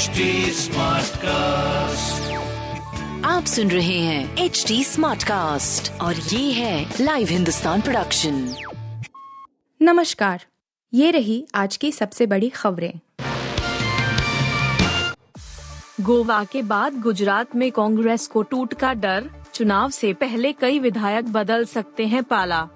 HD cast आप सुन रहे हैं एच डी स्मार्ट कास्ट और ये है लाइव हिंदुस्तान प्रोडक्शन नमस्कार ये रही आज की सबसे बड़ी खबरें। गोवा के बाद गुजरात में कांग्रेस को टूट का डर चुनाव से पहले कई विधायक बदल सकते हैं पाला।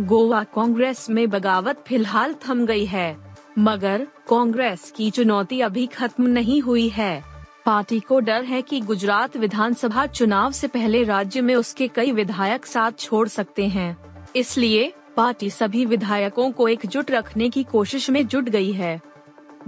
गोवा कांग्रेस में बगावत फ़िलहाल थम गई है मगर कांग्रेस की चुनौती अभी खत्म नहीं हुई है। पार्टी को डर है कि गुजरात विधानसभा चुनाव से पहले राज्य में उसके कई विधायक साथ छोड़ सकते हैं। इसलिए, पार्टी सभी विधायकों को एकजुट रखने की कोशिश में जुट गई है।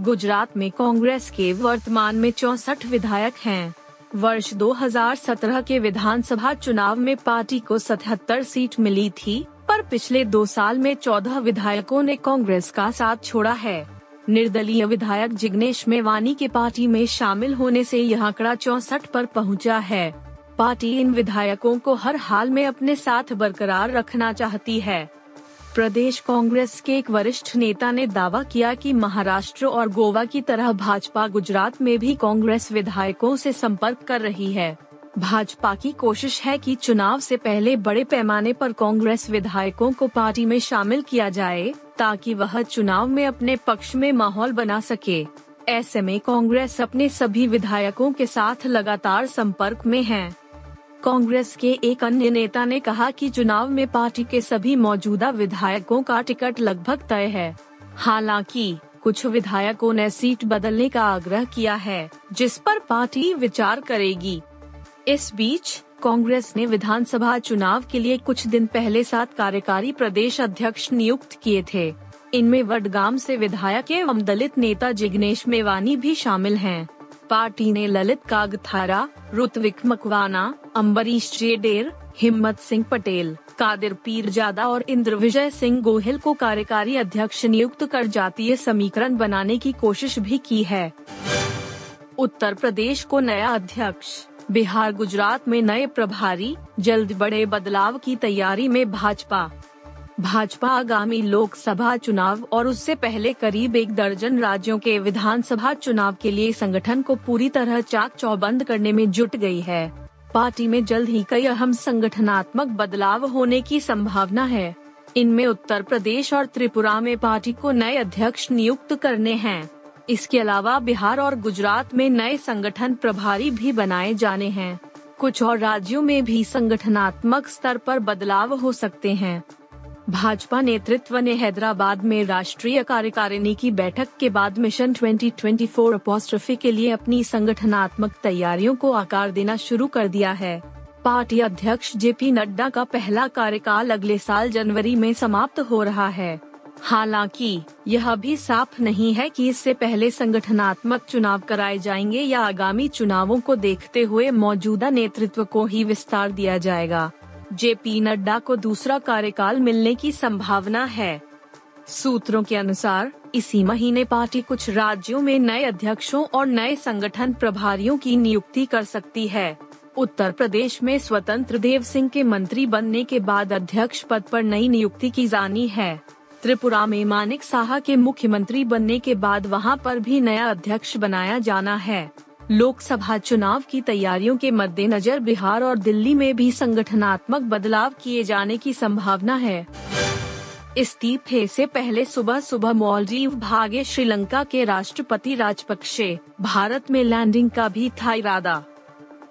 गुजरात में कांग्रेस के वर्तमान में चौसठ विधायक हैं। वर्ष 2017 के विधानसभा चुनाव में पार्टी को 77 सीट मिली थी, पर पिछले दो साल में 14 विधायकों ने कांग्रेस का साथ छोड़ा है। निर्दलीय विधायक जिग्नेश मेवानी के पार्टी में शामिल होने से यह आंकड़ा चौसठ पर पहुँचा है। पार्टी इन विधायकों को हर हाल में अपने साथ बरकरार रखना चाहती है। प्रदेश कांग्रेस के एक वरिष्ठ नेता ने दावा किया कि महाराष्ट्र और गोवा की तरह भाजपा गुजरात में भी कांग्रेस विधायकों से संपर्क कर रही है। भाजपा की कोशिश है कि चुनाव से पहले बड़े पैमाने पर कांग्रेस विधायकों को पार्टी में शामिल किया जाए। ताकि वह चुनाव में अपने पक्ष में माहौल बना सके। ऐसे में कांग्रेस अपने सभी विधायकों के साथ लगातार संपर्क में है। कांग्रेस के एक अन्य नेता ने कहा कि चुनाव में पार्टी के सभी मौजूदा विधायकों का टिकट लगभग तय है। हालाँकि, कुछ विधायकों ने सीट बदलने का आग्रह किया है, जिस पर पार्टी विचार करेगी। इस बीच कांग्रेस ने विधानसभा चुनाव के लिए कुछ दिन पहले सात कार्यकारी प्रदेश अध्यक्ष नियुक्त किए थे इनमें वडगाम से विधायक एवं दलित नेता जिग्नेश मेवानी भी शामिल हैं। पार्टी ने ललित कागथारा, ऋत्विक मकवाना अम्बरीश जेडेर, हिम्मत सिंह पटेल, कादिर पीरजादा और इंद्र विजय सिंह गोहिल को कार्यकारी अध्यक्ष नियुक्त कर जातीय समीकरण बनाने की कोशिश भी की है उत्तर प्रदेश को नया अध्यक्ष बिहार गुजरात में नए प्रभारी, जल्द बड़े बदलाव की तैयारी में भाजपा। भाजपा आगामी लोकसभा चुनाव और उससे पहले करीब एक दर्जन राज्यों के विधानसभा चुनाव के लिए संगठन को पूरी तरह चाक चौबंद करने में जुट गई है। पार्टी में जल्द ही कई अहम संगठनात्मक बदलाव होने की संभावना है। इनमें उत्तर प्रदेश और त्रिपुरा में पार्टी को नए अध्यक्ष नियुक्त करने हैं। इसके अलावा बिहार और गुजरात में नए संगठन प्रभारी भी बनाए जाने हैं। कुछ और राज्यों में भी संगठनात्मक स्तर पर बदलाव हो सकते हैं। भाजपा नेतृत्व ने हैदराबाद में राष्ट्रीय कार्यकारिणी की बैठक के बाद मिशन 2024 अपोस्ट्रफी के लिए अपनी संगठनात्मक तैयारियों को आकार देना शुरू कर दिया है। पार्टी अध्यक्ष जेपी नड्डा का पहला कार्यकाल अगले साल जनवरी में समाप्त हो रहा है। हालाँकि, यह भी साफ़ नहीं है कि इससे पहले संगठनात्मक चुनाव कराए जाएँगे या आगामी चुनावों को देखते हुए मौजूदा नेतृत्व को ही विस्तार दिया जाएगा। जेपी नड्डा को दूसरा कार्यकाल मिलने की संभावना है। सूत्रों के अनुसार, इसी महीने पार्टी कुछ राज्यों में नए अध्यक्षों और नए संगठन प्रभारियों की नियुक्ति कर सकती है। उत्तर प्रदेश में स्वतंत्र देव सिंह के मंत्री बनने के बाद अध्यक्ष पद पर नई नियुक्ति की जानी है। त्रिपुरा में मानिक साहा के मुख्यमंत्री बनने के बाद वहाँ पर भी नया अध्यक्ष बनाया जाना है। लोकसभा चुनाव की तैयारियों के मद्देनजर बिहार और दिल्ली में भी संगठनात्मक बदलाव किए जाने की संभावना है। इस्तीफे से पहले सुबह सुबह मालदीव भागे श्रीलंका के राष्ट्रपति राजपक्षे, भारत में लैंडिंग का भी था इरादा।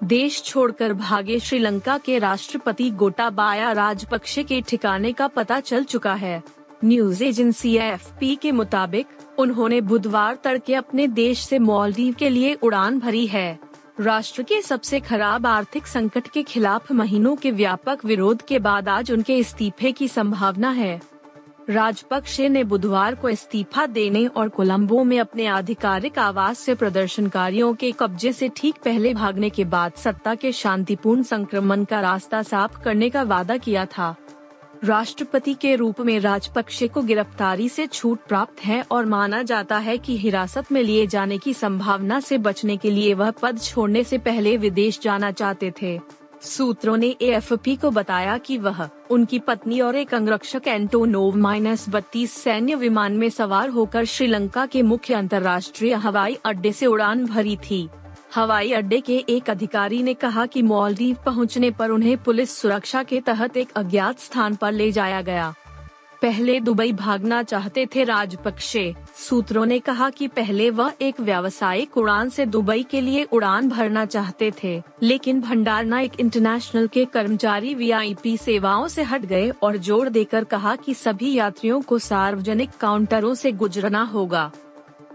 देश छोड़कर भागे श्रीलंका के राष्ट्रपति गोटाबाया राजपक्षे के ठिकाने का पता चल चुका है। न्यूज़ एजेंसी एफपी के मुताबिक, उन्होंने बुधवार तड़के अपने देश से मालदीव के लिए उड़ान भरी है। राष्ट्र के सबसे खराब आर्थिक संकट के खिलाफ महीनों के व्यापक विरोध के बाद आज उनके इस्तीफे की संभावना है। राजपक्षे ने बुधवार को इस्तीफा देने और कोलंबो में अपने आधिकारिक आवास से प्रदर्शनकारियों के कब्जे से ठीक पहले भागने के बाद सत्ता के शांतिपूर्ण संक्रमण का रास्ता साफ़ करने का वादा किया था। राष्ट्रपति के रूप में राजपक्षे को गिरफ्तारी से छूट प्राप्त है और माना जाता है कि हिरासत में लिए जाने की संभावना से बचने के लिए वह पद छोड़ने से पहले विदेश जाना चाहते थे। सूत्रों ने एएफपी को बताया कि वह, उनकी पत्नी और एक अंगरक्षक एंटोनोव माइनस बत्तीस सैन्य विमान में सवार होकर श्रीलंका के मुख्य अंतर्राष्ट्रीय हवाई अड्डे से उड़ान भरी थी। हवाई अड्डे के एक अधिकारी ने कहा कि मालदीव पहुँचने पर उन्हें पुलिस सुरक्षा के तहत एक अज्ञात स्थान पर ले जाया गया। पहले दुबई भागना चाहते थे राजपक्षे। सूत्रों ने कहा कि पहले वह एक व्यावसायिक उड़ान से दुबई के लिए उड़ान भरना चाहते थे, लेकिन भंडार नाइक इंटरनेशनल के कर्मचारी वीआईपी सेवाओं से हट गए और ज़ोर देकर कहा कि सभी यात्रियों को सार्वजनिक काउंटरों से गुजरना होगा।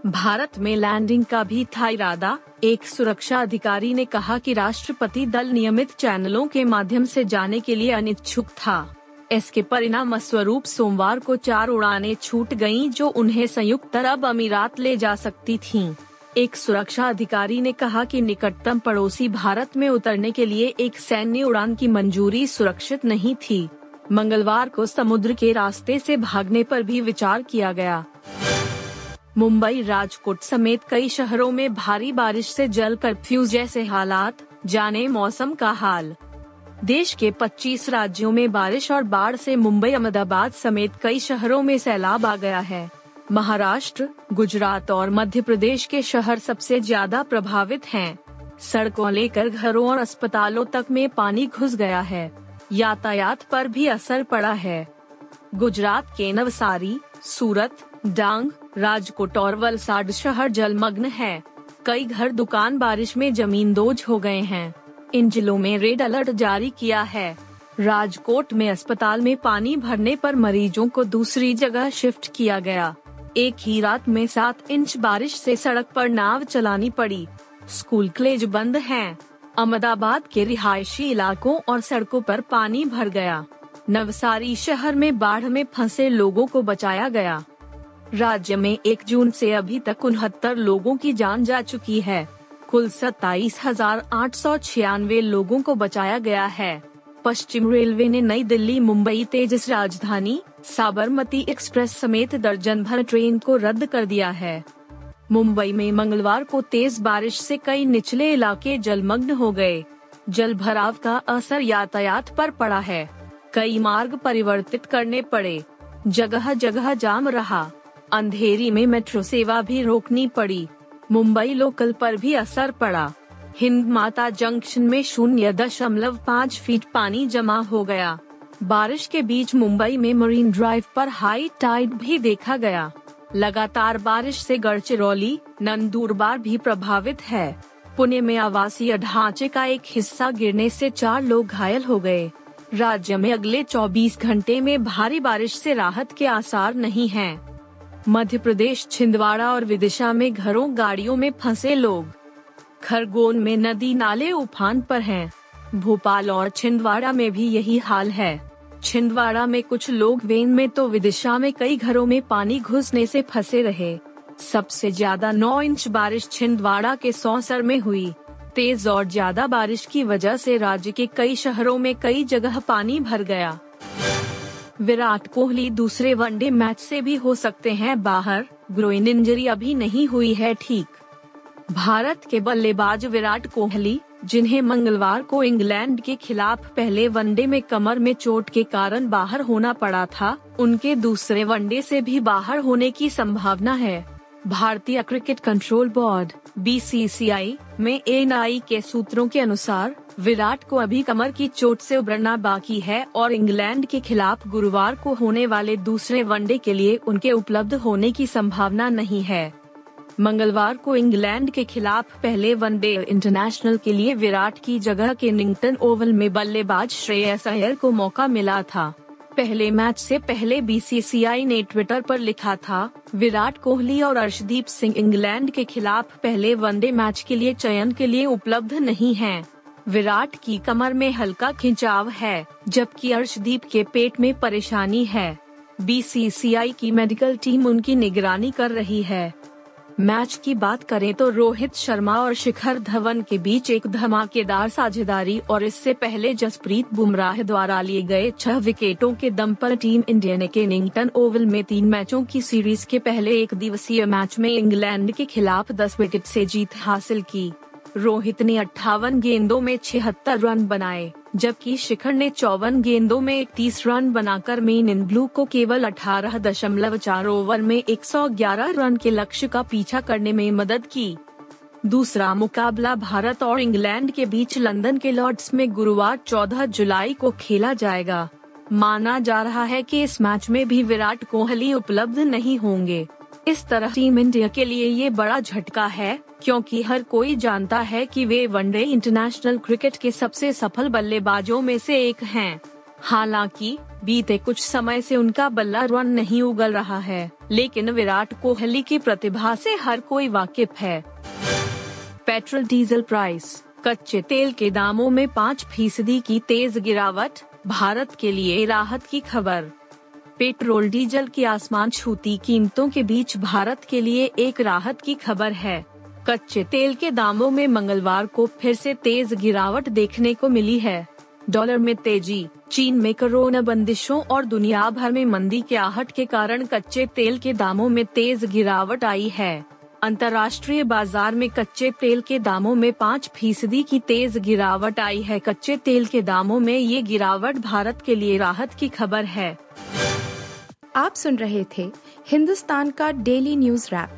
भारत में लैंडिंग का भी था इरादा। एक सुरक्षा अधिकारी ने कहा कि राष्ट्रपति दल नियमित चैनलों के माध्यम से जाने के लिए अनिच्छुक था। इसके परिणाम स्वरूप सोमवार को चार उड़ानें छूट गईं जो उन्हें संयुक्त अरब अमीरात ले जा सकती थीं। एक सुरक्षा अधिकारी ने कहा कि निकटतम पड़ोसी भारत में उतरने के लिए एक सैन्य उड़ान की मंजूरी सुरक्षित नहीं थी। मंगलवार को समुद्र के रास्ते से भागने पर भी विचार किया गया। मुंबई, राजकोट समेत कई शहरों में भारी बारिश से जल कर्फ्यू जैसे हालात, जाने मौसम का हाल। देश के 25 राज्यों में बारिश और बाढ़ से मुंबई, अहमदाबाद समेत कई शहरों में सैलाब आ गया है। महाराष्ट्र, गुजरात और मध्य प्रदेश के शहर सबसे ज़्यादा प्रभावित हैं। सड़कों लेकर घरों और अस्पतालों तक में पानी घुस गया है। यातायात पर भी असर पड़ा है। गुजरात के नवसारी, सूरत डांग राजकोट और वलसाड शहर जलमग्न है। कई घर दुकान बारिश में ज़मीन दोज हो गए हैं। इन जिलों में रेड अलर्ट जारी किया है। राजकोट में अस्पताल में पानी भरने पर मरीजों को दूसरी जगह शिफ्ट किया गया। एक ही रात में सात इंच बारिश से सड़क पर नाव चलानी पड़ी। स्कूल कॉलेज बंद हैं। अहमदाबाद के रिहायशी इलाकों और सड़कों पर पानी भर गया। नवसारी शहर में बाढ़ में फंसे लोगों को बचाया गया। राज्य में एक जून से अभी तक उनहत्तर लोगों की जान जा चुकी है। कुल सत्ताईस हज़ार आठ सौ छियानवे लोगों को बचाया गया है। पश्चिम रेलवे ने नई दिल्ली, मुंबई तेजस राजधानी, साबरमती एक्सप्रेस समेत दर्जन भर ट्रेन को रद्द कर दिया है। मुंबई में मंगलवार को तेज बारिश से कई निचले इलाके जलमग्न हो गए। जल भराव का असर यातायात पर पड़ा है। कई मार्ग परिवर्तित करने पड़े। जगह जगह जाम रहा। अंधेरी में मेट्रो सेवा भी रोकनी पड़ी। मुंबई लोकल पर भी असर पड़ा। हिंद माता जंक्शन में शून्य दशमलव पाँच फीट पानी जमा हो गया। बारिश के बीच मुंबई में मरीन ड्राइव पर हाई टाइड भी देखा गया। लगातार बारिश से गढ़चिरौली नंदुरबार भी प्रभावित है। पुणे में आवासीय ढांचे का एक हिस्सा गिरने से चार लोग घायल हो गए। राज्य में अगले 24 घंटे में भारी बारिश से राहत के आसार नहीं हैं। मध्य प्रदेश, छिंदवाड़ा और विदिशा में घरों गाड़ियों में फंसे लोग। खरगोन में नदी नाले उफान पर हैं। भोपाल और छिंदवाड़ा में भी यही हाल है। छिंदवाड़ा में कुछ लोग वेन में तो विदिशा में कई घरों में पानी घुसने से फंसे रहे। सबसे ज़्यादा 9 इंच बारिश छिंदवाड़ा के सौसर में हुई। तेज और ज़्यादा बारिश की वजह से राज्य के कई शहरों में कई जगह पानी भर गया। विराट कोहली दूसरे वनडे मैच से भी हो सकते हैं बाहर। ग्रोइन इंजरी अभी नहीं हुई है ठीक। भारत के बल्लेबाज विराट कोहली, जिन्हें मंगलवार को इंग्लैंड के खिलाफ पहले वनडे में कमर में चोट के कारण बाहर होना पड़ा था, उनके दूसरे वनडे से भी बाहर होने की संभावना है। भारतीय क्रिकेट कंट्रोल बोर्ड बीसीसीआई में एन के सूत्रों के अनुसार, विराट को अभी कमर की चोट से उबरना बाकी है और इंग्लैंड के खिलाफ गुरुवार को होने वाले दूसरे वनडे के लिए उनके उपलब्ध होने की संभावना नहीं है। मंगलवार को इंग्लैंड के खिलाफ पहले वनडे इंटरनेशनल के लिए विराट की जगह के निंगटन ओवल में बल्लेबाज श्रेयस अय्यर को मौका मिला था। पहले मैच से पहले बीसीसीआई ने ट्विटर पर लिखा था, विराट कोहली और अर्शदीप सिंह इंग्लैंड के खिलाफ पहले वनडे मैच के लिए चयन के लिए उपलब्ध नहीं हैं। विराट की कमर में हल्का खिंचाव है, जबकि अर्शदीप के पेट में परेशानी है बीसीसीआई की मेडिकल टीम उनकी निगरानी कर रही है मैच की बात करें तो रोहित शर्मा और शिखर धवन के बीच एक धमाकेदार साझेदारी और इससे पहले जसप्रीत बुमराह द्वारा लिए गए छह विकेटों के दम पर टीम इंडिया ने केनिंगटन ओवल में तीन मैचों की सीरीज़ के पहले एक दिवसीय मैच में इंग्लैंड के खिलाफ 10 विकेट से जीत हासिल की। रोहित ने अट्ठावन गेंदों में छिहत्तर रन बनाए। जबकि शिखर ने चौवन गेंदों में इकतीस रन बनाकर मेन इन ब्लू को केवल अठारह दशमलव चार ओवर में 111 रन के लक्ष्य का पीछा करने में मदद की। दूसरा मुकाबला भारत और इंग्लैंड के बीच लंदन के लॉर्ड्स में गुरुवार 14 जुलाई को खेला जाएगा। माना जा रहा है कि इस मैच में भी विराट कोहली उपलब्ध नहीं होंगे। इस तरह टीम इंडिया के लिए ये बड़ा झटका है। क्योंकि हर कोई जानता है कि वे वनडे इंटरनेशनल क्रिकेट के सबसे सफल बल्लेबाजों में से एक हैं। हालाँकि, बीते कुछ समय से उनका बल्ला रन नहीं उगल रहा है, लेकिन विराट कोहली की प्रतिभा से हर कोई वाकिफ है। पेट्रोल डीजल प्राइस, कच्चे तेल के दामों में पाँच फ़ीसदी की तेज गिरावट, भारत के लिए राहत की खबर। पेट्रोल डीजल की आसमान छूती कीमतों के बीच भारत के लिए एक राहत की खबर है। कच्चे तेल के दामों में मंगलवार को फिर से तेज गिरावट देखने को मिली है। डॉलर में तेज़ी, चीन में कोरोना बंदिशों और दुनिया भर में मंदी के आहट के कारण कच्चे तेल के दामों में तेज गिरावट आई है। अंतर्राष्ट्रीय बाज़ार में कच्चे तेल के दामों में पाँच फ़ीसदी की तेज गिरावट आई है। कच्चे तेल के दामों में ये गिरावट भारत के लिए राहत की खबर है। आप सुन रहे थे हिंदुस्तान का डेली न्यूज़ रैप।